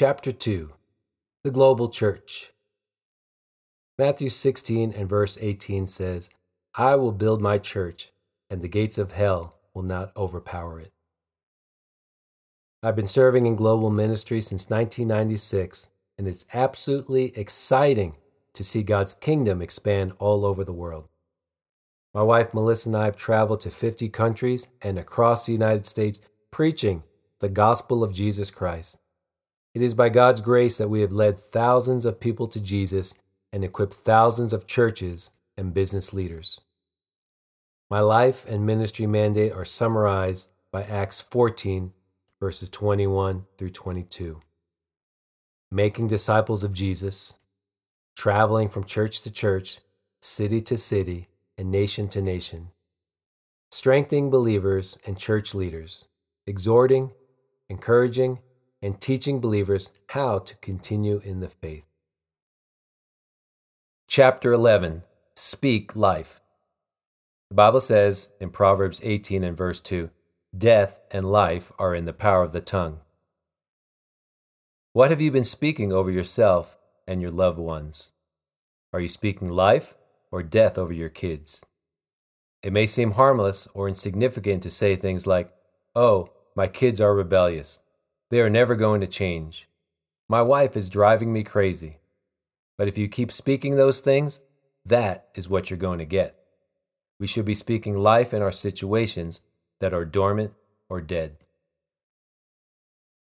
Chapter 2 The Global Church. Matthew 16 and verse 18 says, I will build my church, and the gates of hell will not overpower it. I've been serving in global ministry since 1996, and it's absolutely exciting to see God's kingdom expand all over the world. My wife Melissa and I have traveled to 50 countries and across the United States preaching the gospel of Jesus Christ. It is by God's grace that we have led thousands of people to Jesus and equipped thousands of churches and business leaders. My life and ministry mandate are summarized by Acts 14, verses 21 through 22. Making disciples of Jesus, traveling from church to church, city to city, and nation to nation, strengthening believers and church leaders, exhorting, encouraging, and teaching believers how to continue in the faith. Chapter 11 Speak Life. The Bible says in Proverbs 18 and verse 2 Death and life are in the power of the tongue. What have you been speaking over yourself and your loved ones? Are you speaking life or death over your kids? It may seem harmless or insignificant to say things like, Oh, my kids are rebellious. They are never going to change. My wife is driving me crazy. But if you keep speaking those things, that is what you're going to get. We should be speaking life in our situations that are dormant or dead.